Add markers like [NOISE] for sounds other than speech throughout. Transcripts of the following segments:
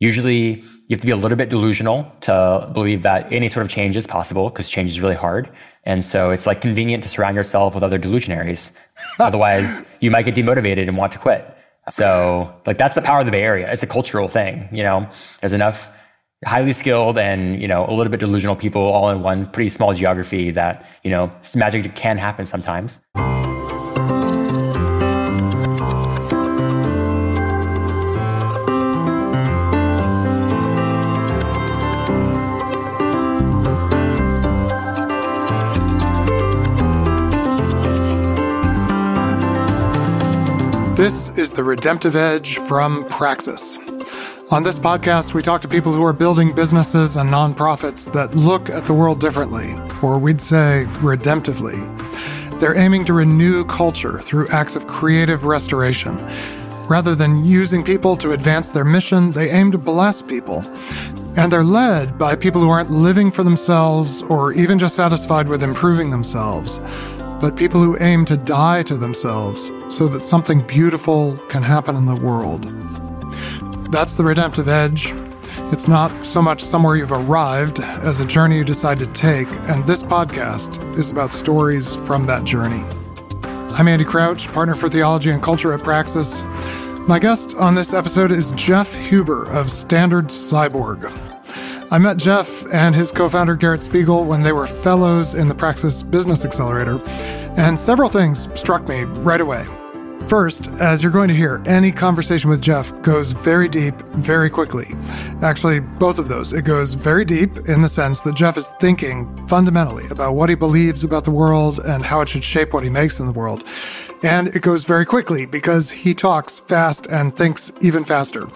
Usually, you have to be a little bit delusional to believe that any sort of change is possible because change is really hard. And so it's like convenient to surround yourself with other delusionaries. [LAUGHS] Otherwise, you might get demotivated and want to quit. So, like, that's the power of the Bay Area. It's a cultural thing. You know, there's enough highly skilled and, you know, a little bit delusional people all in one pretty small geography that, you know, magic can happen sometimes. This is The Redemptive Edge from Praxis. On this podcast, we talk to people who are building businesses and nonprofits that look at the world differently, or we'd say redemptively. They're aiming to renew culture through acts of creative restoration. Rather than using people to advance their mission, they aim to bless people. And they're led by people who aren't living for themselves or even just satisfied with improving themselves but people who aim to die to themselves so that something beautiful can happen in the world. That's the redemptive edge. It's not so much somewhere you've arrived as a journey you decide to take, and this podcast is about stories from that journey. I'm Andy Crouch, partner for theology and culture at Praxis. My guest on this episode is Jeff Huber of Standard Cyborg. I met Jeff and his co founder Garrett Spiegel when they were fellows in the Praxis Business Accelerator, and several things struck me right away. First, as you're going to hear, any conversation with Jeff goes very deep very quickly. Actually, both of those. It goes very deep in the sense that Jeff is thinking fundamentally about what he believes about the world and how it should shape what he makes in the world. And it goes very quickly because he talks fast and thinks even faster.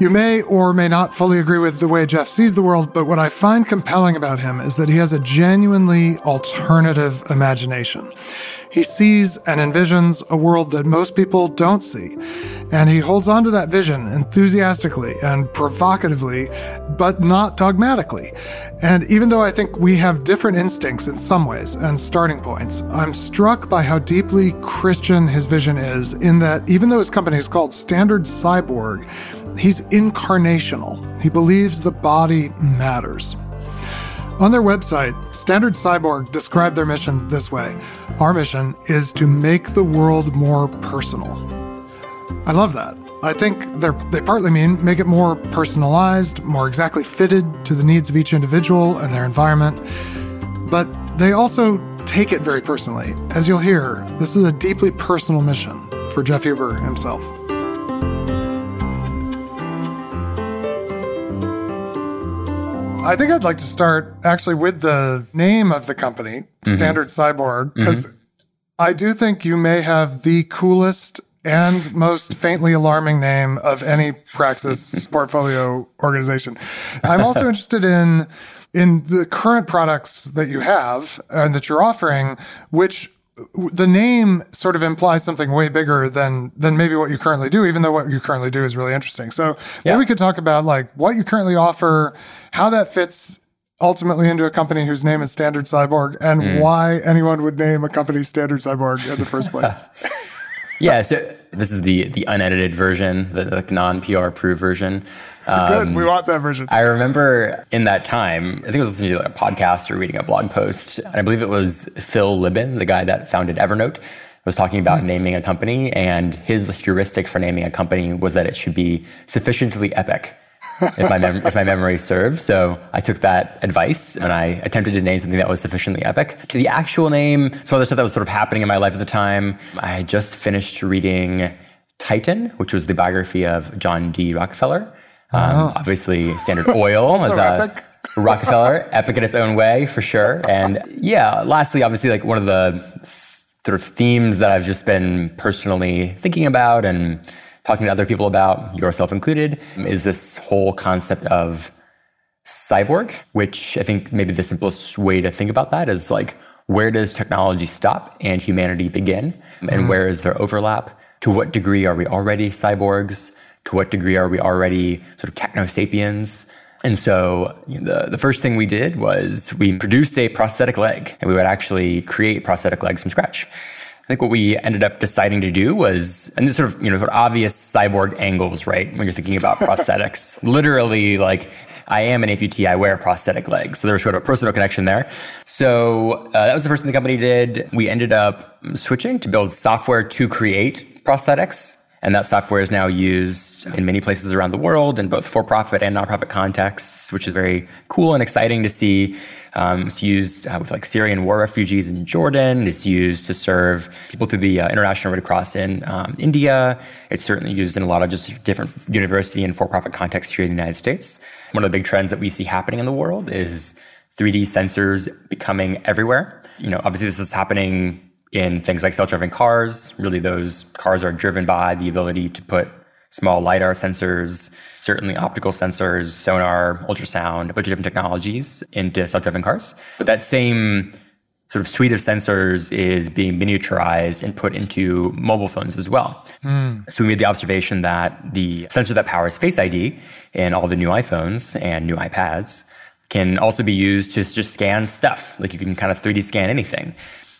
You may or may not fully agree with the way Jeff sees the world, but what I find compelling about him is that he has a genuinely alternative imagination. He sees and envisions a world that most people don't see. And he holds on to that vision enthusiastically and provocatively, but not dogmatically. And even though I think we have different instincts in some ways and starting points, I'm struck by how deeply Christian his vision is, in that even though his company is called Standard Cyborg, He's incarnational. He believes the body matters. On their website, Standard Cyborg described their mission this way Our mission is to make the world more personal. I love that. I think they partly mean make it more personalized, more exactly fitted to the needs of each individual and their environment. But they also take it very personally. As you'll hear, this is a deeply personal mission for Jeff Huber himself. I think I'd like to start actually with the name of the company, mm-hmm. Standard Cyborg, because mm-hmm. I do think you may have the coolest and most faintly alarming name of any Praxis [LAUGHS] portfolio organization. I'm also interested in in the current products that you have and that you're offering, which the name sort of implies something way bigger than than maybe what you currently do even though what you currently do is really interesting so yeah. maybe we could talk about like what you currently offer how that fits ultimately into a company whose name is standard cyborg and mm. why anyone would name a company standard cyborg in the first place [LAUGHS] yeah so this is the the unedited version the, the non pr approved version um, Good. We want that version. I remember in that time, I think I was listening to like a podcast or reading a blog post, and I believe it was Phil Libin, the guy that founded Evernote, was talking about mm naming a company, and his heuristic for naming a company was that it should be sufficiently epic. If my mem- if my memory serves. So I took that advice and I attempted to name something that was sufficiently epic. To the actual name, some other stuff that was sort of happening in my life at the time. I had just finished reading Titan, which was the biography of John D. Rockefeller. Um, oh. Obviously, Standard Oil [LAUGHS] is a Rockefeller, epic in its own way for sure. And yeah, lastly, obviously, like one of the sort of themes that I've just been personally thinking about and talking to other people about, yourself included, is this whole concept of cyborg, which I think maybe the simplest way to think about that is like, where does technology stop and humanity begin? And mm-hmm. where is there overlap? To what degree are we already cyborgs? to what degree are we already sort of techno sapiens? And so you know, the, the first thing we did was we produced a prosthetic leg and we would actually create prosthetic legs from scratch. Think what we ended up deciding to do was, and this sort of, you know, sort of obvious cyborg angles, right? When you're thinking about [LAUGHS] prosthetics, literally like I am an amputee, I wear prosthetic legs. So there was sort of a personal connection there. So uh, that was the first thing the company did. We ended up switching to build software to create prosthetics. And that software is now used in many places around the world in both for profit and nonprofit contexts, which is very cool and exciting to see. Um, it's used uh, with like Syrian war refugees in Jordan. It's used to serve people through the uh, International Red Cross in um, India. It's certainly used in a lot of just different university and for profit contexts here in the United States. One of the big trends that we see happening in the world is 3D sensors becoming everywhere. You know, obviously, this is happening in things like self-driving cars. Really, those cars are driven by the ability to put small lidar sensors, certainly optical sensors, sonar, ultrasound, a bunch of different technologies into self-driving cars. But that same sort of suite of sensors is being miniaturized and put into mobile phones as well. Mm. So we made the observation that the sensor that powers Face ID in all the new iPhones and new iPads can also be used to just scan stuff. Like you can kind of 3D scan anything.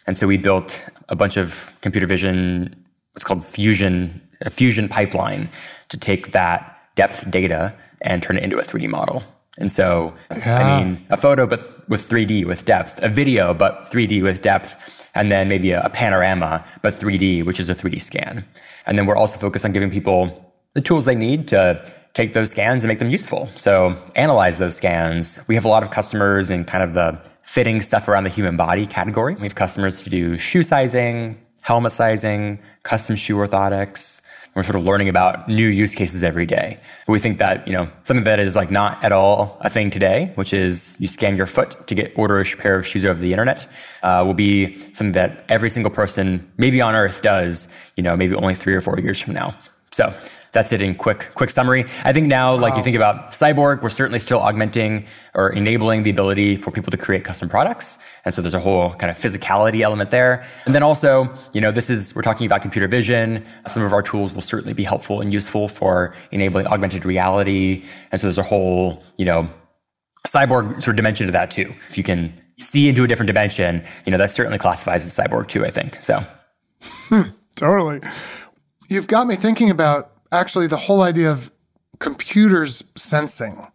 And so we built a bunch of computer vision, what's called fusion, a fusion pipeline to take that depth data and turn it into a 3D model. And so, yeah. I mean, a photo but with 3D with depth, a video but 3D with depth, and then maybe a, a panorama but 3D, which is a 3D scan. And then we're also focused on giving people the tools they need to take those scans and make them useful. So analyze those scans. We have a lot of customers in kind of the fitting stuff around the human body category. We have customers who do shoe sizing, helmet sizing, custom shoe orthotics. We're sort of learning about new use cases every day. We think that, you know, something that is like not at all a thing today, which is you scan your foot to get order a pair of shoes over the internet, uh, will be something that every single person maybe on earth does, you know, maybe only three or four years from now. So that's it in quick quick summary. I think now, like you think about Cyborg, we're certainly still augmenting or enabling the ability for people to create custom products, and so there's a whole kind of physicality element there. And then also, you know, this is we're talking about computer vision. Some of our tools will certainly be helpful and useful for enabling augmented reality, and so there's a whole, you know, cyborg sort of dimension to that too. If you can see into a different dimension, you know, that certainly classifies as cyborg too. I think so. Hmm, totally. You've got me thinking about actually the whole idea of computers sensing.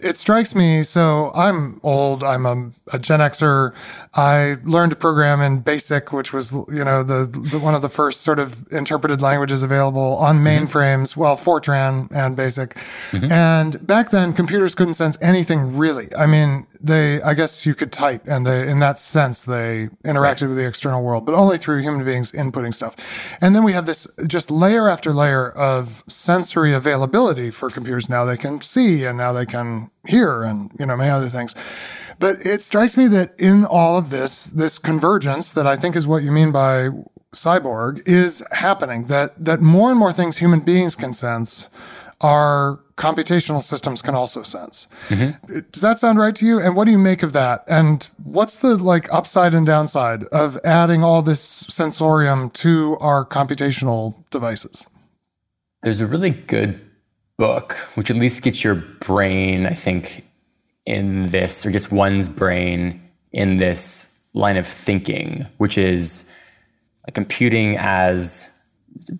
It strikes me, so I'm old, I'm a, a, Gen Xer. I learned to program in BASIC, which was, you know, the, the one of the first sort of interpreted languages available on mm-hmm. mainframes, mm-hmm. well, Fortran and BASIC. Mm-hmm. And back then, computers couldn't sense anything really. I mean, they, I guess you could type, and they, in that sense, they interacted right. with the external world, but only through human beings inputting stuff. And then we have this just layer after layer of sensory availability for computers. Now they can see, and now they can hear, and you know many other things. But it strikes me that in all of this, this convergence that I think is what you mean by cyborg is happening. That that more and more things human beings can sense our computational systems can also sense. Mm-hmm. Does that sound right to you? And what do you make of that? And what's the like upside and downside of adding all this sensorium to our computational devices? There's a really good book, which at least gets your brain, I think, in this, or gets one's brain in this line of thinking, which is computing as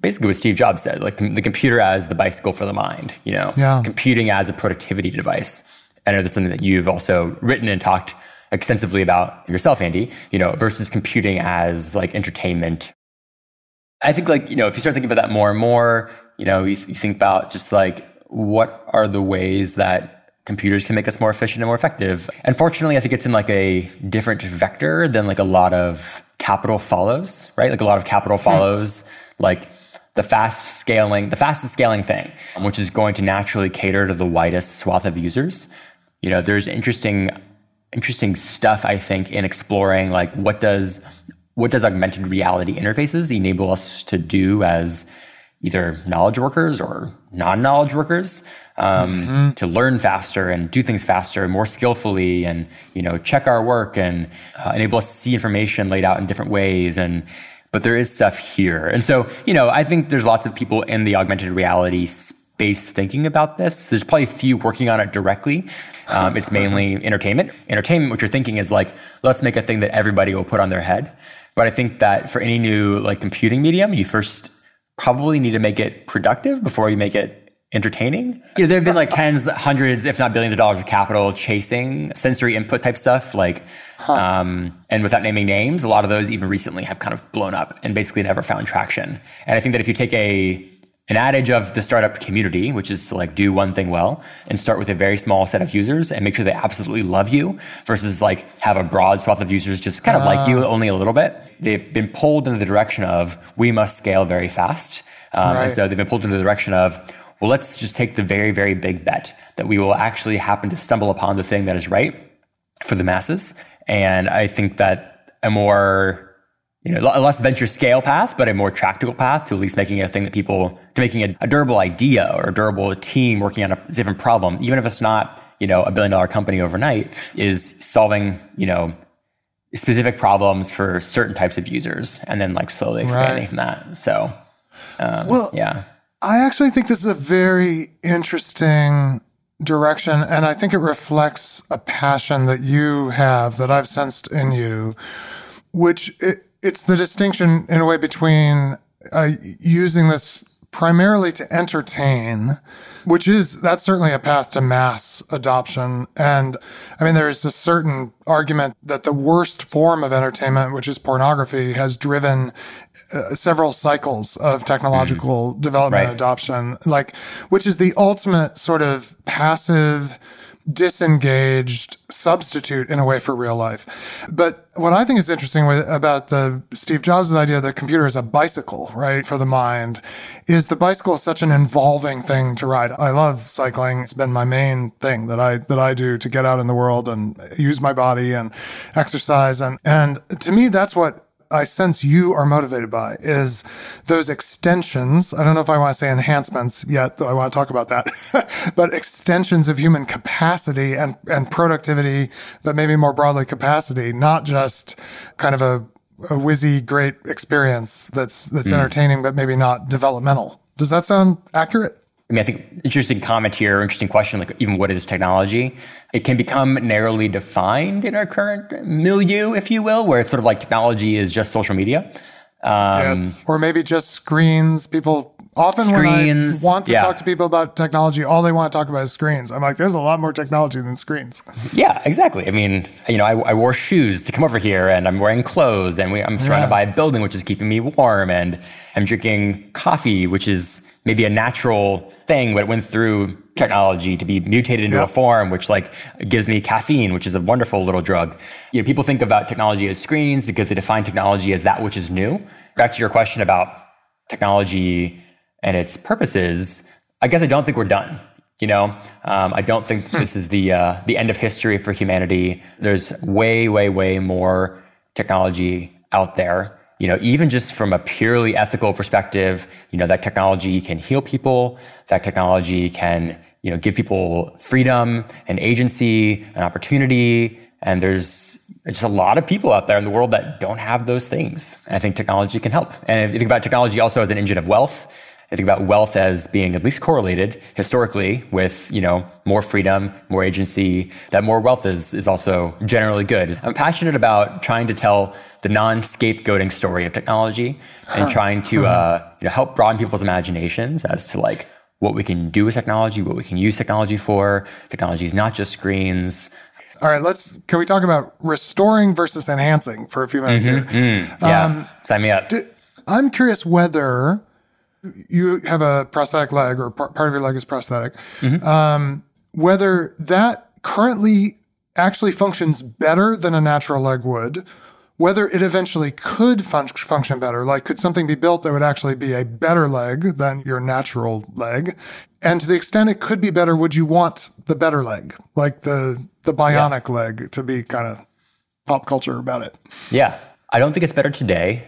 basically what Steve Jobs said, like the computer as the bicycle for the mind, you know, yeah. computing as a productivity device. I know this is something that you've also written and talked extensively about yourself, Andy, you know, versus computing as like entertainment. I think like, you know, if you start thinking about that more and more, you know, you, you think about just like what are the ways that computers can make us more efficient and more effective. And fortunately, I think it's in like a different vector than like a lot of capital follows, right? Like a lot of capital hmm. follows, mm. Like the fast scaling, the fastest scaling thing, which is going to naturally cater to the widest swath of users. You know, there's interesting, interesting stuff I think in exploring like what does what does augmented reality interfaces enable us to do as either knowledge workers or non-knowledge workers um, mm-hmm. to learn faster and do things faster, and more skillfully, and you know check our work and uh, enable us to see information laid out in different ways. And but there is stuff here, and so you know I think there's lots of people in the augmented reality space thinking about this. There's probably a few working on it directly. Um, it's mainly entertainment. Entertainment, what you're thinking is like, let's make a thing that everybody will put on their head. But I think that for any new like computing medium, you first probably need to make it productive before you make it entertaining. You know, there have been like tens, hundreds, if not billions of dollars of capital chasing sensory input type stuff. Like, huh. um, and without naming names, a lot of those even recently have kind of blown up and basically never found traction. And I think that if you take a an adage of the startup community, which is to like do one thing well and start with a very small set of users and make sure they absolutely love you versus like have a broad swath of users just kind of uh. like you only a little bit. They've been pulled in the direction of we must scale very fast. Um, right. And so they've been pulled in the direction of well, let's just take the very, very big bet that we will actually happen to stumble upon the thing that is right for the masses. And I think that a more you know, a less venture scale path, but a more practical path to at least making a thing that people, to making a, a durable idea or a durable team working on a different problem, even if it's not, you know, a billion dollar company overnight, is solving, you know, specific problems for certain types of users and then like slowly expanding right. from that. So, um, well, yeah. I actually think this is a very interesting direction. And I think it reflects a passion that you have that I've sensed in you, which it, it's the distinction in a way between uh, using this primarily to entertain, which is that's certainly a path to mass adoption. And I mean, there is a certain argument that the worst form of entertainment, which is pornography, has driven uh, several cycles of technological mm. development right. and adoption, like, which is the ultimate sort of passive disengaged substitute in a way for real life. But what I think is interesting with, about the Steve Jobs' idea that computer is a bicycle, right, for the mind, is the bicycle is such an involving thing to ride. I love cycling. It's been my main thing that I that I do to get out in the world and use my body and exercise. And and to me, that's what I sense you are motivated by is those extensions. I don't know if I want to say enhancements yet, though I want to talk about that, [LAUGHS] but extensions of human capacity and, and productivity, but maybe more broadly capacity, not just kind of a, a whizzy great experience that's, that's mm. entertaining, but maybe not developmental. Does that sound accurate? I mean, I think interesting comment here, interesting question, like even what is technology? It can become narrowly defined in our current milieu, if you will, where it's sort of like technology is just social media. Um, yes. Or maybe just screens. People often screens, when I want to yeah. talk to people about technology, all they want to talk about is screens. I'm like, there's a lot more technology than screens. Yeah, exactly. I mean, you know, I, I wore shoes to come over here and I'm wearing clothes and we, I'm surrounded yeah. by a building, which is keeping me warm and I'm drinking coffee, which is maybe a natural thing, but it went through technology to be mutated into yep. a form, which like gives me caffeine, which is a wonderful little drug. You know, people think about technology as screens because they define technology as that which is new. Back to your question about technology and its purposes, I guess I don't think we're done. You know, um, I don't think hmm. this is the uh, the end of history for humanity. There's way, way, way more technology out there you know, even just from a purely ethical perspective, you know, that technology can heal people, that technology can, you know, give people freedom and agency and opportunity. And there's just a lot of people out there in the world that don't have those things. And I think technology can help. And if you think about technology also as an engine of wealth, I think about wealth as being at least correlated historically with, you know, more freedom, more agency, that more wealth is, is also generally good. I'm passionate about trying to tell the non-scapegoating story of technology and trying to uh, you know, help broaden people's imaginations as to like what we can do with technology, what we can use technology for. Technology is not just screens. All right, let's. Can we talk about restoring versus enhancing for a few minutes mm-hmm, here? Mm, yeah, um, sign me up. I'm curious whether you have a prosthetic leg or part of your leg is prosthetic, mm-hmm. um, whether that currently actually functions better than a natural leg would, whether it eventually could fun- function better, like could something be built that would actually be a better leg than your natural leg? And to the extent it could be better, would you want the better leg, like the the bionic yeah. leg, to be kind of pop culture about it? Yeah, I don't think it's better today.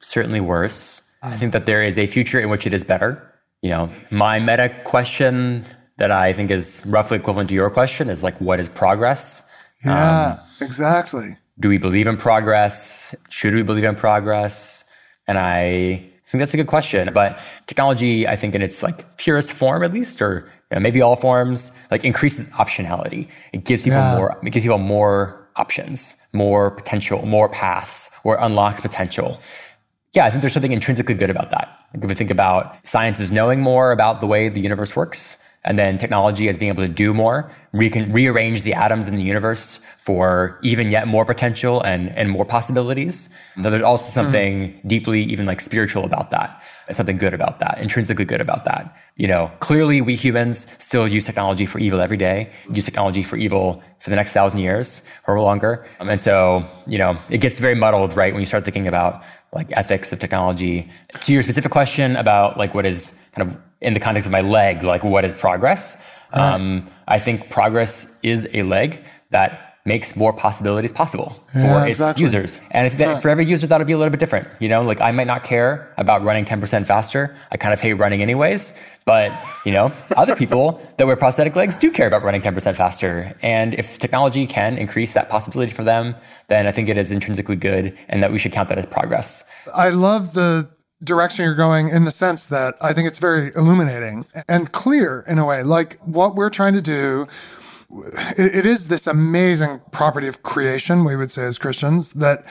Certainly worse. I think that there is a future in which it is better. You know, my meta question that I think is roughly equivalent to your question is like, what is progress? Yeah, um, exactly. Do we believe in progress? Should we believe in progress? And I think that's a good question. But technology, I think in its like purest form, at least, or you know, maybe all forms, like increases optionality. It gives people yeah. more. It gives people more options, more potential, more paths, or unlocks potential. Yeah, I think there's something intrinsically good about that. Like if we think about science is knowing more about the way the universe works, and then technology as being able to do more, we can rearrange the atoms in the universe for even yet more potential and, and more possibilities. So there's also something mm. deeply even like spiritual about that. Something good about that, intrinsically good about that. You know, clearly we humans still use technology for evil every day, use technology for evil for the next thousand years or longer. Um, and so, you know, it gets very muddled, right? When you start thinking about like ethics of technology. To your specific question about like what is kind of in the context of my leg, like what is progress? Uh-huh. Um, I think progress is a leg that makes more possibilities possible for yeah, its exactly. users. And if that, yeah. for every user, that'll be a little bit different. You know, like I might not care about running 10% faster. I kind of hate running anyways. But, you know, [LAUGHS] other people that wear prosthetic legs do care about running 10% faster. And if technology can increase that possibility for them, then I think it is intrinsically good and that we should count that as progress. I love the direction you're going in the sense that I think it's very illuminating and clear in a way. Like what we're trying to do it is this amazing property of creation, we would say as Christians, that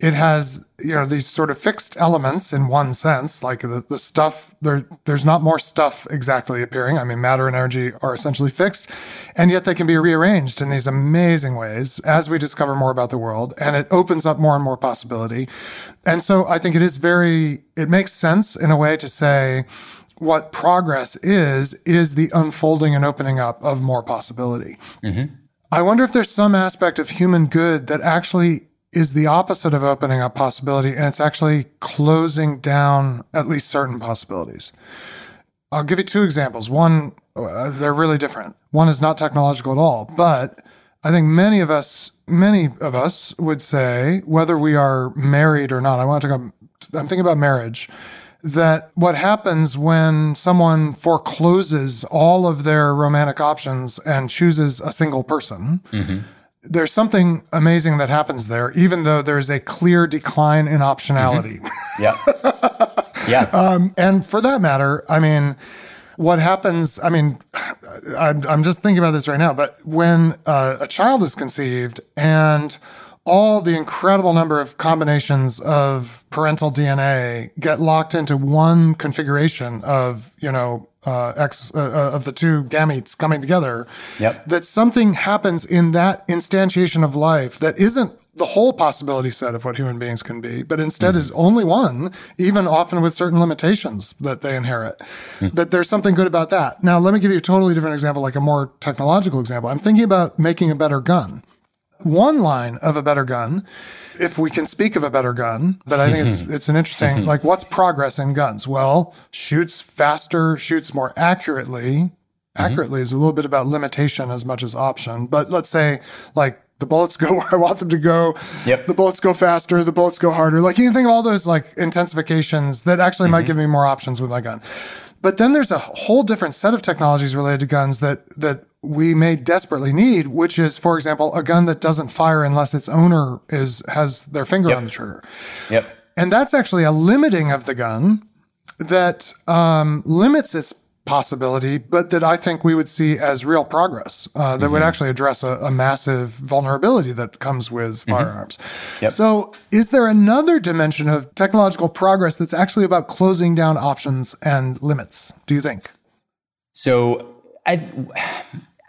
it has, you know, these sort of fixed elements in one sense, like the, the stuff, there, there's not more stuff exactly appearing. I mean, matter and energy are essentially fixed, and yet they can be rearranged in these amazing ways as we discover more about the world, and it opens up more and more possibility. And so I think it is very, it makes sense in a way to say, what progress is, is the unfolding and opening up of more possibility. Mm-hmm. I wonder if there's some aspect of human good that actually is the opposite of opening up possibility, and it's actually closing down at least certain possibilities. I'll give you two examples. One, uh, they're really different. One is not technological at all, but I think many of us, many of us would say, whether we are married or not, I want to talk, I'm thinking about marriage that what happens when someone forecloses all of their romantic options and chooses a single person, mm-hmm. there's something amazing that happens there, even though there's a clear decline in optionality. Mm-hmm. Yeah. [LAUGHS] yeah. Um, and for that matter, I mean, what happens, I mean, I'm, I'm just thinking about this right now, but when uh, a child is conceived and all the incredible number of combinations of parental DNA get locked into one configuration of, you know, uh, X uh, uh, of the two gametes coming together. Yep. That something happens in that instantiation of life that isn't the whole possibility set of what human beings can be, but instead mm-hmm. is only one, even often with certain limitations that they inherit. Mm-hmm. That there's something good about that. Now, let me give you a totally different example, like a more technological example. I'm thinking about making a better gun one line of a better gun, if we can speak of a better gun. But I think it's [LAUGHS] it's an interesting like what's progress in guns? Well, shoots faster, shoots more accurately. Accurately mm-hmm. is a little bit about limitation as much as option. But let's say like the bullets go [LAUGHS] where I want them to go. Yep. The bullets go faster. The bullets go harder. Like you can think of all those like intensifications that actually mm-hmm. might give me more options with my gun. But then there's a whole different set of technologies related to guns that that we may desperately need, which is, for example, a gun that doesn't fire unless its owner is has their finger yep. on the trigger. Yep. And that's actually a limiting of the gun that um, limits its possibility, but that I think we would see as real progress uh, that mm-hmm. would actually address a, a, massive vulnerability that comes with mm-hmm. firearms. Yep. So, is there another dimension of technological progress that's actually about closing down options and limits? Do you think? So, I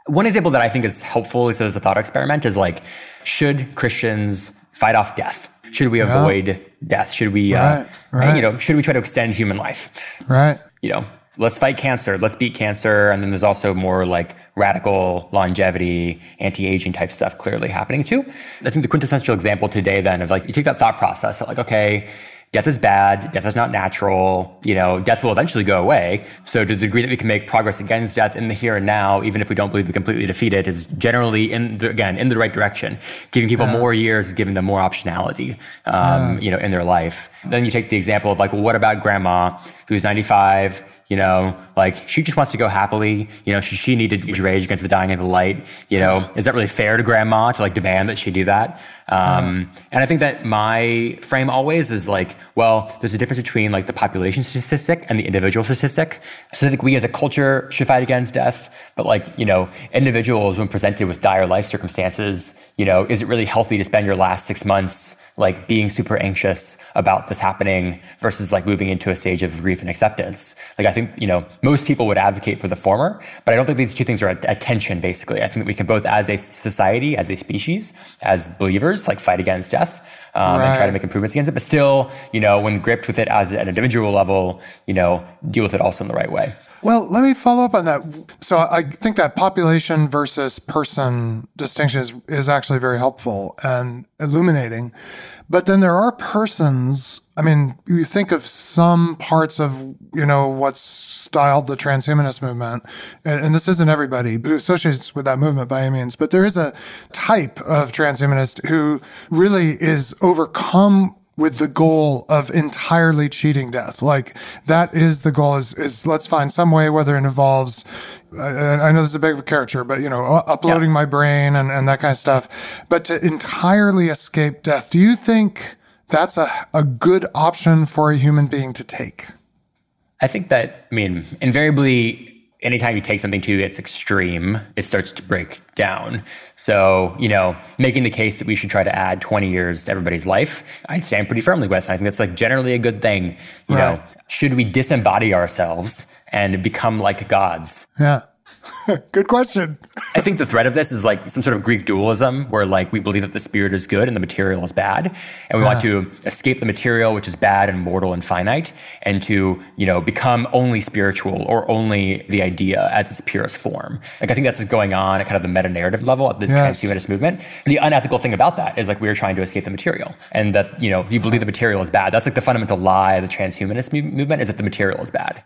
one example that I think is helpful is as a thought experiment is like, should Christians fight off death? Should we avoid yeah. death? Should we, right, uh, right. you know, should we try to extend human life? Right. You know, let's fight cancer, let's beat cancer. And then there's also more like radical longevity, anti-aging type stuff clearly happening too. I think the quintessential example today then of like, you take that thought process that like, okay, death is bad, death is not natural, you know, death will eventually go away. So to the degree that we can make progress against death in the here and now, even if we don't believe we completely defeat it, is generally in the, again, in the right direction. Giving people yeah. more years, is giving them more optionality, um, yeah. you know, in their life. Then you take the example of like, well, what about grandma who's 95, You know, like she just wants to go happily. You know, she, she needed to rage against the dying of the light. You know, [SIGHS] is that really fair to grandma to like demand that she do that? Um, [SIGHS] And I think that my frame always is like, well, there's a difference between like the population statistic and the individual statistic. So I think we as a culture should fight against death, but like, you know, individuals when presented with dire life circumstances, you know, is it really healthy to spend your last six months like being super anxious about this happening versus like moving into a stage of grief and acceptance. Like I think, you know, most people would advocate for the former, but I don't think these two things are at, at tension basically. I think that we can both as a society, as a species, as believers, like fight against death um, right. and try to make improvements against it, but still, you know, when gripped with it as an individual level, you know, deal with it also in the right way. Well, let me follow up on that. So I think that population versus person distinction is, is actually very helpful and illuminating. But then there are persons. I mean, you think of some parts of, you know, what's styled the transhumanist movement, and, and this isn't everybody who associates with that movement by any means, but there is a type of transhumanist who really is overcome with the goal of entirely cheating death. Like that is the goal is, is let's find some way, whether it involves, uh, I know this is a big of a caricature, but you know, uploading yeah. my brain and, and that kind of stuff, but to entirely escape death. Do you think that's a, a good option for a human being to take? I think that, I mean, invariably anytime you take something to its extreme, it starts to break down. So, you know, making the case that we should try to add 20 years to everybody's life, I stand pretty firmly with. I think that's like generally a good thing. You right. know, should we disembody ourselves and become like gods? Yeah. [LAUGHS] Good question. I think the threat of this is like some sort of Greek dualism where like we believe that the spirit is good and the material is bad. And we want ah. to escape the material, which is bad and mortal and finite, and to, you know, become only spiritual or only the idea as its purest form. Like I think that's what's going on at kind of the meta narrative level of the yes. transhumanist movement. The unethical thing about that is like we're trying to escape the material and that, you know, you believe the material is bad. That's like the fundamental lie of the transhumanist movement is that the material is bad.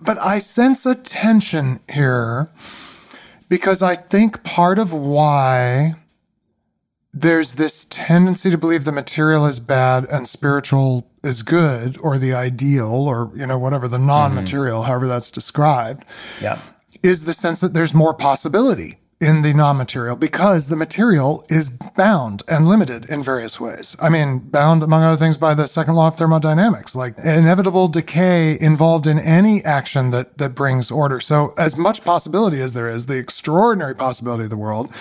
But I sense a tension here because I think part of why there's this tendency to believe the material is bad and spiritual is good or the ideal or you know whatever the non-material mm-hmm. however that's described yeah is the sense that there's more possibility in the non-material because the material is bound and limited in various ways. I mean, bound among other things by the second law of thermodynamics, like inevitable decay involved in any action that that brings order. So as much possibility as there is, the extraordinary possibility of the world,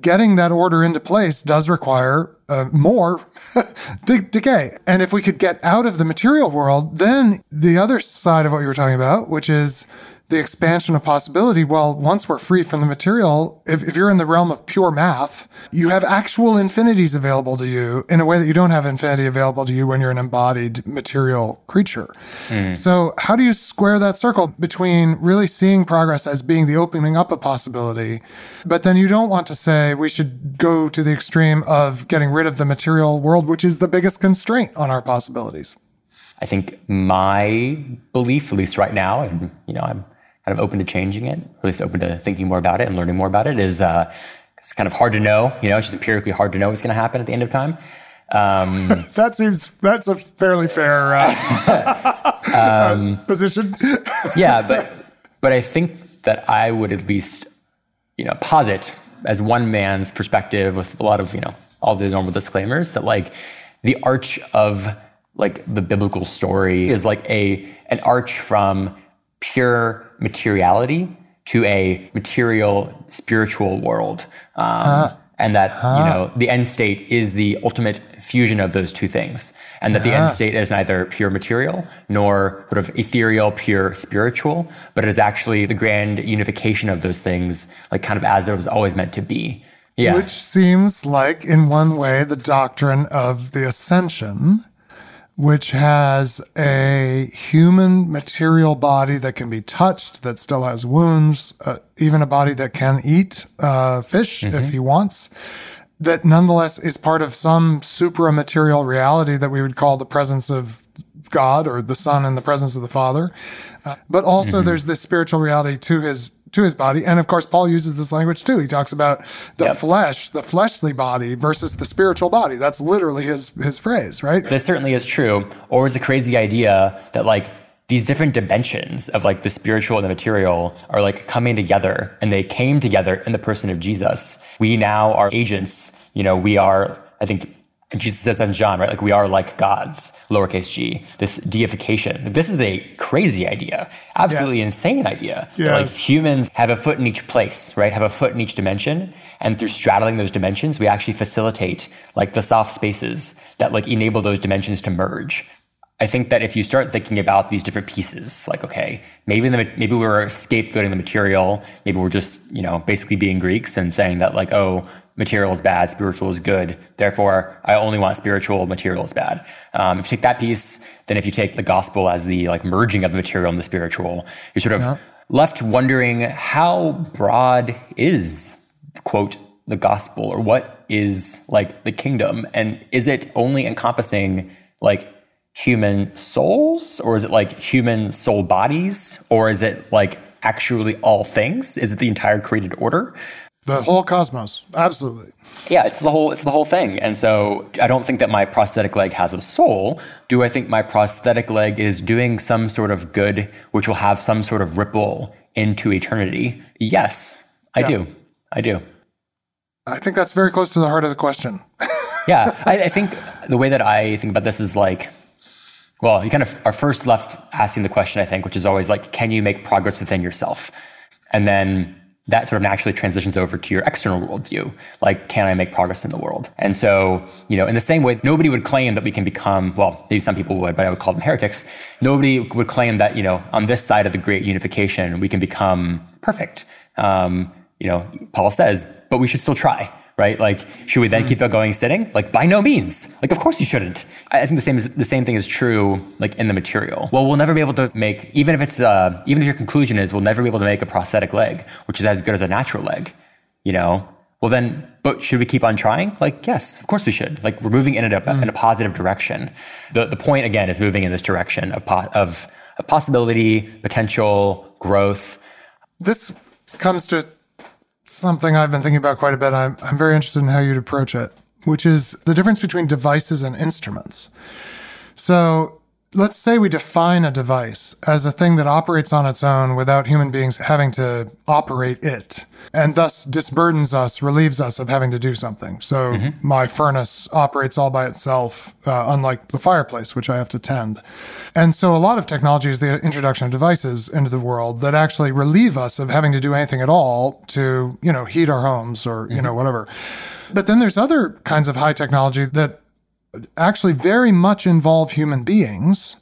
getting that order into place does require uh, more [LAUGHS] de- decay. And if we could get out of the material world, then the other side of what you were talking about, which is the expansion of possibility. Well, once we're free from the material, if, if you're in the realm of pure math, you have actual infinities available to you in a way that you don't have infinity available to you when you're an embodied material creature. Mm. So, how do you square that circle between really seeing progress as being the opening up of possibility, but then you don't want to say we should go to the extreme of getting rid of the material world, which is the biggest constraint on our possibilities? I think my belief, at least right now, and you know, I'm kind of open to changing it, or at least open to thinking more about it and learning more about it, is uh, it's kind of hard to know. You know, it's just empirically hard to know what's going to happen at the end of time. Um, [LAUGHS] that seems that's a fairly fair uh, [LAUGHS] um, [LAUGHS] position. yeah, but but I think that I would at least you know posit as one man's perspective with a lot of you know all the normal disclaimers that like the arch of like the biblical story is like a an arch from pure materiality to a material spiritual world. Um, uh, and that uh, you know the end state is the ultimate fusion of those two things. And that the end state is neither pure material nor sort of ethereal pure spiritual but it is actually the grand unification of those things like kind of as it was always meant to be. Yeah. Which seems like in one way the doctrine of the ascension which has a human material body that can be touched, that still has wounds, uh, even a body that can eat uh, fish mm-hmm. if he wants, that nonetheless is part of some supramaterial reality that we would call the presence of God or the Son in the presence of the Father. Uh, but also, mm-hmm. there's this spiritual reality to his to his body. And of course, Paul uses this language too. He talks about the yep. flesh, the fleshly body versus the spiritual body. That's literally his his phrase, right? This certainly is true. Or is a crazy idea that like these different dimensions of like the spiritual and the material are like coming together and they came together in the person of Jesus. We now are agents. You know, we are, I think Jesus says in John, right? Like we are like gods, lowercase g, this deification. This is a crazy idea, absolutely yes. insane idea. Yes. Like humans have a foot in each place, right? Have a foot in each dimension. And through straddling those dimensions, we actually facilitate like the soft spaces that like enable those dimensions to merge. I think that if you start thinking about these different pieces, like okay, maybe the, maybe we're scapegoating the material, maybe we're just you know basically being Greeks and saying that like oh material is bad, spiritual is good, therefore I only want spiritual, material is bad. Um, if you take that piece, then if you take the gospel as the like merging of the material and the spiritual, you're sort of yeah. left wondering how broad is quote the gospel or what is like the kingdom and is it only encompassing like human souls or is it like human soul bodies or is it like actually all things? Is it the entire created order? The whole cosmos. Absolutely. Yeah it's the whole it's the whole thing. And so i don't think that my prosthetic leg has a soul. Do i think my prosthetic leg is doing some sort of good which will have some sort of ripple into eternity? Yes i yeah. do. I do. I think that's very close to the heart of the question. [LAUGHS] Yeah I, I think the way that i think about this is like well, you kind of are first left asking the question, I think, which is always like, can you make progress within yourself? And then that sort of naturally transitions over to your external worldview. Like, can I make progress in the world? And so, you know, in the same way, nobody would claim that we can become, well, maybe some people would, but I would call them heretics. Nobody would claim that, you know, on this side of the great unification, we can become perfect. Um, you know, Paul says, but we should still try right? Like, should we then mm. keep on going sitting? Like, by no means. Like, of course you shouldn't. I think the same is, the same thing is true like in the material. Well, we'll never be able to make even if it's uh, even if your conclusion is we'll never be able to make a prosthetic leg, which is as good as a natural leg. You know, well then, but should we keep on trying? Like, yes, of course we should. Like, we're moving in a, mm. in a positive direction. The the point again is moving in this direction of po- of, of possibility, potential, growth. This comes to something I've been thinking about quite a bit. I'm, I'm very interested in how you'd approach it, which is the difference between devices and instruments. So let's say we define a device as a thing that operates on its own without human beings having to operate it and thus disburdens us, relieves us of having to do something. So mm-hmm. my furnace operates all by itself, uh, unlike the fireplace, which I have to tend. And so a lot of technology is the introduction of devices into the world that actually relieve us of having to do anything at all to, you know, heat our homes or, mm-hmm. you know, whatever. But then there's other kinds of high technology that actually very much involve human beings.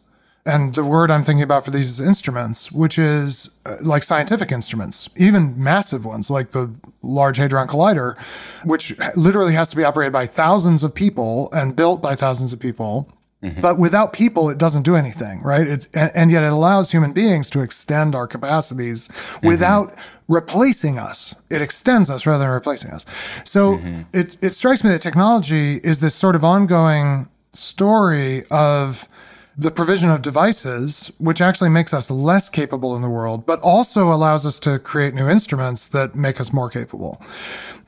And the word I'm thinking about for these is instruments, which is uh, like scientific instruments, even massive ones like the Large Hadron Collider, which literally has to be operated by thousands of people and built by thousands of people. Mm-hmm. But without people, it doesn't do anything, right? It's, and, and, yet it allows human beings to extend our capacities mm-hmm. without replacing us. It extends us rather than replacing us. So mm-hmm. it, it strikes me that technology is this sort of ongoing story of the provision of devices, which actually makes us less capable in the world, but also allows us to create new instruments that make us more capable.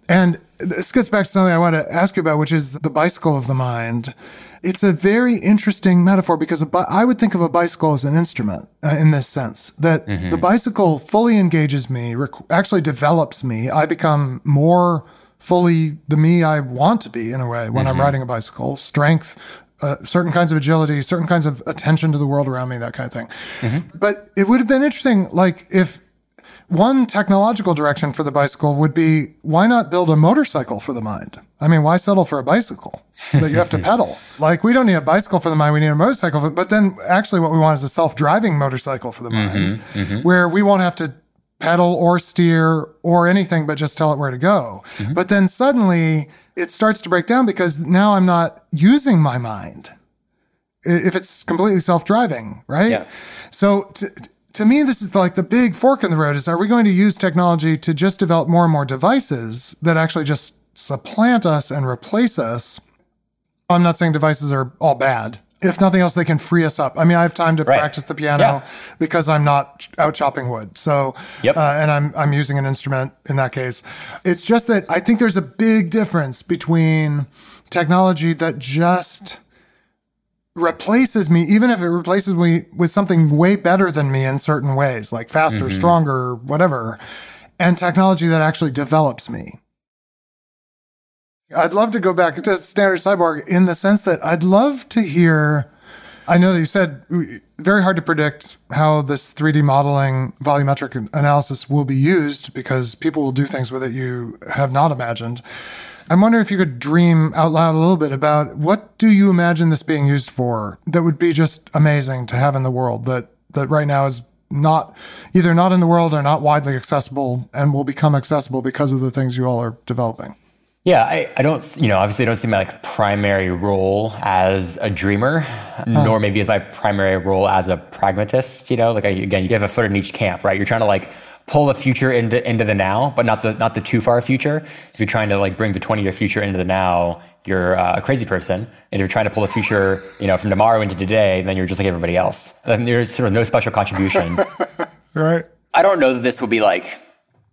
And this gets back to something I want to ask you about, which is the bicycle of the mind. It's a very interesting metaphor because bi- I would think of a bicycle as an instrument uh, in this sense that mm-hmm. the bicycle fully engages me, rec- actually develops me. I become more fully the me I want to be in a way when mm-hmm. I'm riding a bicycle. Strength, uh, certain kinds of agility, certain kinds of attention to the world around me, that kind of thing. Mm-hmm. But it would have been interesting, like if one technological direction for the bicycle would be why not build a motorcycle for the mind? I mean, why settle for a bicycle that you have to [LAUGHS] pedal? Like, we don't need a bicycle for the mind, we need a motorcycle. For, but then, actually, what we want is a self driving motorcycle for the mm-hmm, mind, mm-hmm. where we won't have to pedal or steer or anything but just tell it where to go. Mm-hmm. But then suddenly it starts to break down because now I'm not using my mind if it's completely self driving, right? Yeah. So, to, to me, this is like the big fork in the road is are we going to use technology to just develop more and more devices that actually just supplant us and replace us? I'm not saying devices are all bad. If nothing else, they can free us up. I mean, I have time to right. practice the piano yeah. because I'm not out chopping wood. So, yep. uh, and I'm I'm using an instrument in that case. It's just that I think there's a big difference between technology that just replaces me, even if it replaces me with something way better than me in certain ways, like faster, mm-hmm. stronger, whatever, and technology that actually develops me. I'd love to go back to standard cyborg in the sense that I'd love to hear. I know that you said very hard to predict how this 3D modeling volumetric analysis will be used because people will do things with it you have not imagined. I'm wondering if you could dream out loud a little bit about what do you imagine this being used for that would be just amazing to have in the world that that right now is not either not in the world or not widely accessible and will become accessible because of the things you all are developing. Yeah, I, I don't, you know, obviously I don't see my like primary role as a dreamer, huh. nor maybe as my primary role as a pragmatist, you know, like I, again, you have a foot in each camp, right? You're trying to like pull the future into into the now, but not the not the too far future. If you're trying to like bring the 20 year future into the now, you're uh, a crazy person. And if you're trying to pull the future, you know, from tomorrow into today, then you're just like everybody else. Then there's sort of no special contribution. [LAUGHS] right. I don't know that this will be like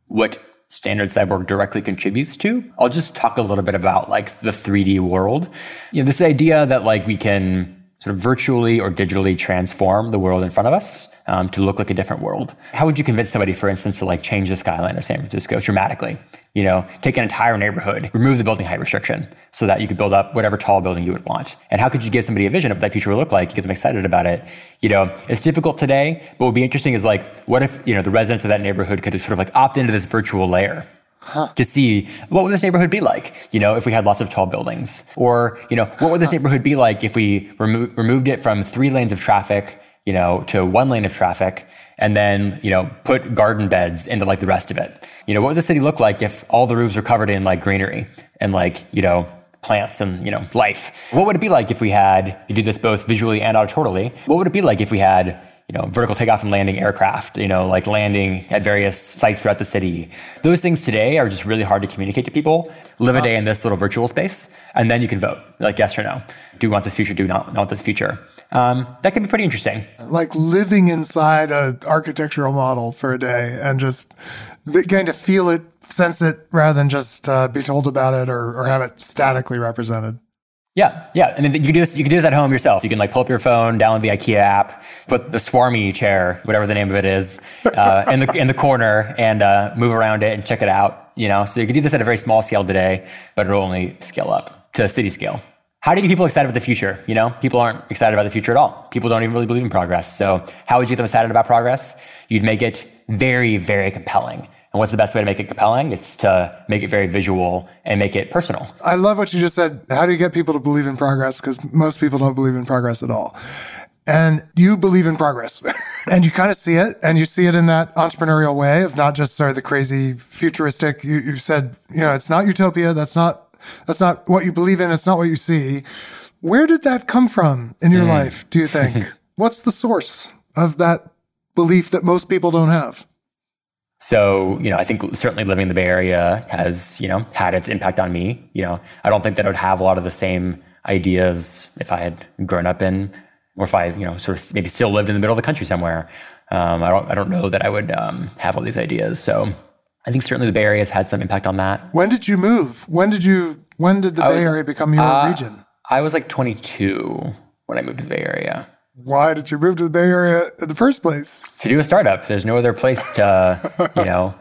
what standard cyborg directly contributes to. I'll just talk a little bit about like the 3D world. You know, this idea that like we can sort of virtually or digitally transform the world in front of us um, to look like a different world. How would you convince somebody, for instance, to like change the skyline of San Francisco dramatically? You know, take an entire neighborhood, remove the building height restriction so that you could build up whatever tall building you would want. And how could you give somebody a vision of what that future would look like, get them excited about it? You know, it's difficult today, but what would be interesting is like, what if, you know, the residents of that neighborhood could sort of like opt into this virtual layer Huh. to see what would this neighborhood be like, you know, if we had lots of tall buildings, or you know, what would this neighborhood be like if we remo- removed it from three lanes of traffic you know, to one lane of traffic and then, you know, put garden beds into like the rest of it. You know, what would the city look like if all the roofs were covered in like greenery and like, you know, plants and, you know, life? What would it be like if we had, you do this both visually and auditorily, what would it be like if we had, you know, vertical takeoff and landing aircraft, you know, like landing at various sites throughout the city. Those things today are just really hard to communicate to people. Live a day in this little virtual space, and then you can vote, like yes or no. Do you want this future? Do not, not want this future? Um, that can be pretty interesting. Like living inside an architectural model for a day and just getting to feel it, sense it, rather than just uh, be told about it or, or have it statically represented. Yeah, yeah, and you can do this. You can do this at home yourself. You can like pull up your phone, download the IKEA app, put the Swarmy chair, whatever the name of it is, uh, in the in the corner, and uh, move around it and check it out. You know, so you can do this at a very small scale today, but it'll only scale up to city scale how do you get people excited about the future? You know, people aren't excited about the future at all. People don't even really believe in progress. So how would you get them excited about progress? You'd make it very, very compelling. And what's the best way to make it compelling? It's to make it very visual and make it personal. I love what you just said. How do you get people to believe in progress? Because most people don't believe in progress at all. And you believe in progress [LAUGHS] and you kind of see it and you see it in that entrepreneurial way of not just sort of the crazy futuristic. You, you said, you know, it's not utopia. That's not that's not what you believe in. It's not what you see. Where did that come from in your mm. life, do you think? [LAUGHS] What's the source of that belief that most people don't have? So, you know, I think certainly living in the Bay Area has, you know, had its impact on me. You know, I don't think that I would have a lot of the same ideas if I had grown up in, or if I, you know, sort of maybe still lived in the middle of the country somewhere. Um, I don't, I don't know that I would um, have all these ideas. So, I think certainly the Bay Area has had some impact on that. When did you move? When did you? When did the I Bay was, Area become your uh, region? I was like 22 when I moved to the Bay Area. Why did you move to the Bay Area in the first place? To do a startup. There's no other place to, [LAUGHS] you know.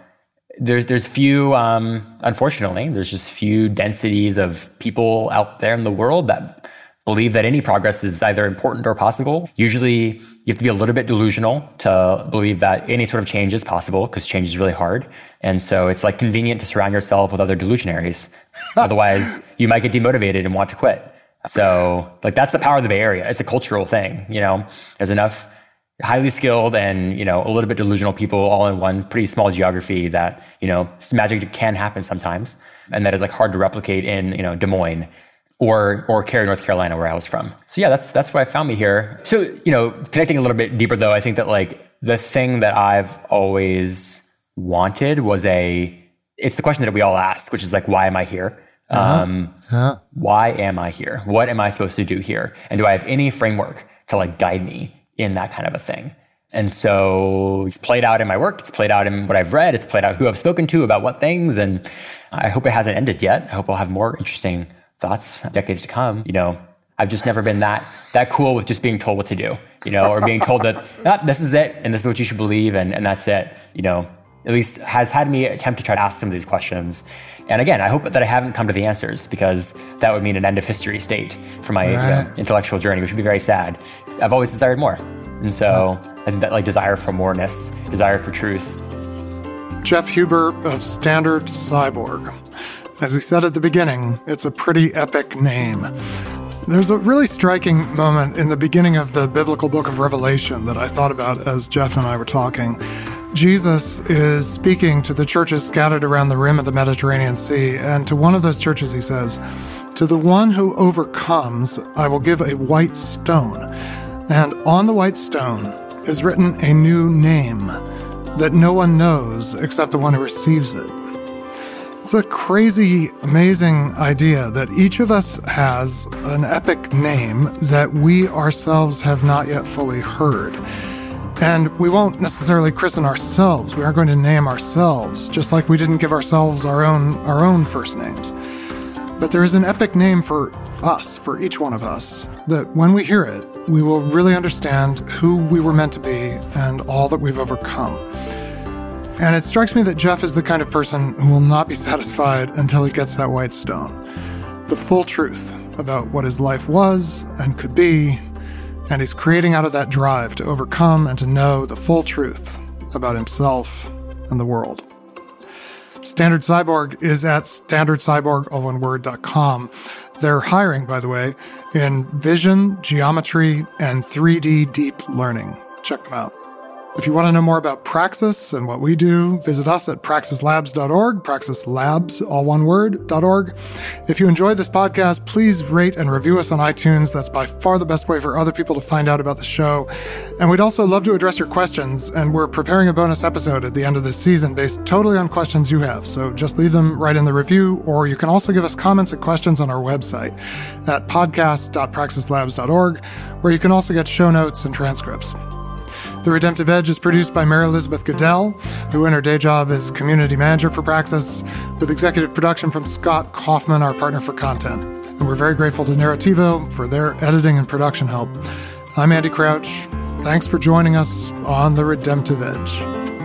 There's there's few, um, unfortunately, there's just few densities of people out there in the world that believe that any progress is either important or possible. Usually, you have to be a little bit delusional to believe that any sort of change is possible because change is really hard. And so it's like convenient to surround yourself with other delusionaries. [LAUGHS] Otherwise, you might get demotivated and want to quit. So, like, that's the power of the Bay Area. It's a cultural thing. You know, there's enough highly skilled and you know a little bit delusional people all in one pretty small geography that you know magic can happen sometimes and that is like hard to replicate in you know des moines or or Cary, North Carolina, where I was from. So yeah, that's that's why I found me here. So you know, connecting a little bit deeper though, I think that like the thing that I've always wanted was a. It's the question that we all ask, which is like, why am I here? Uh-huh. Um, uh-huh. Why am I here? What am I supposed to do here? And do I have any framework to like guide me in that kind of a thing? And so it's played out in my work. It's played out in what I've read. It's played out who I've spoken to about what things. And I hope it hasn't ended yet. I hope I'll have more interesting thoughts, decades to come, you know, I've just never been that that cool with just being told what to do, you know, or being told that [LAUGHS] ah, this is it and this is what you should believe and, and that's it, you know. At least has had me attempt to try to ask some of these questions. And again, I hope that I haven't come to the answers because that would mean an end of history state for my right. you know, intellectual journey, which would be very sad. I've always desired more. And so I think that like desire for moreness, desire for truth. Jeff Huber of Standard Cyborg. As he said at the beginning, it's a pretty epic name. There's a really striking moment in the beginning of the biblical book of Revelation that I thought about as Jeff and I were talking. Jesus is speaking to the churches scattered around the rim of the Mediterranean Sea, and to one of those churches he says, To the one who overcomes, I will give a white stone, and on the white stone is written a new name that no one knows except the one who receives it. It's a crazy, amazing idea that each of us has an epic name that we ourselves have not yet fully heard. And we won't necessarily christen ourselves. We aren't going to name ourselves, just like we didn't give ourselves our own our own first names. But there is an epic name for us, for each one of us, that when we hear it, we will really understand who we were meant to be and all that we've overcome. And it strikes me that Jeff is the kind of person who will not be [LAUGHS] satisfied until he gets that white stone. The full truth about what his life was and could be, and he's creating out of that drive to overcome and to know the full truth about himself and the world. Standard Cyborg is at standardcyborg, They're hiring, by the way, in vision, geometry, and 3D deep learning. Check them out. If you want to know more about Praxis and what we do, visit us at praxislabs.org, praxislabs, all one word, .org. If you enjoyed this podcast, please rate and review us on iTunes. That's by far the best way for other people to find out about the show. And we'd also love to address your questions, and we're preparing a bonus episode at the end of this season based totally on questions you have. So just leave them right in the review, or you can also give us comments and questions on our website at podcast.praxislabs.org, where you can also get show notes and transcripts. The Redemptive Edge is produced by Mary Elizabeth Goodell, who in her day job is community manager for Praxis, with executive production from Scott Kaufman, our partner for content. And we're very grateful to Narrativo for their editing and production help. I'm Andy Crouch. Thanks for joining us on The Redemptive Edge.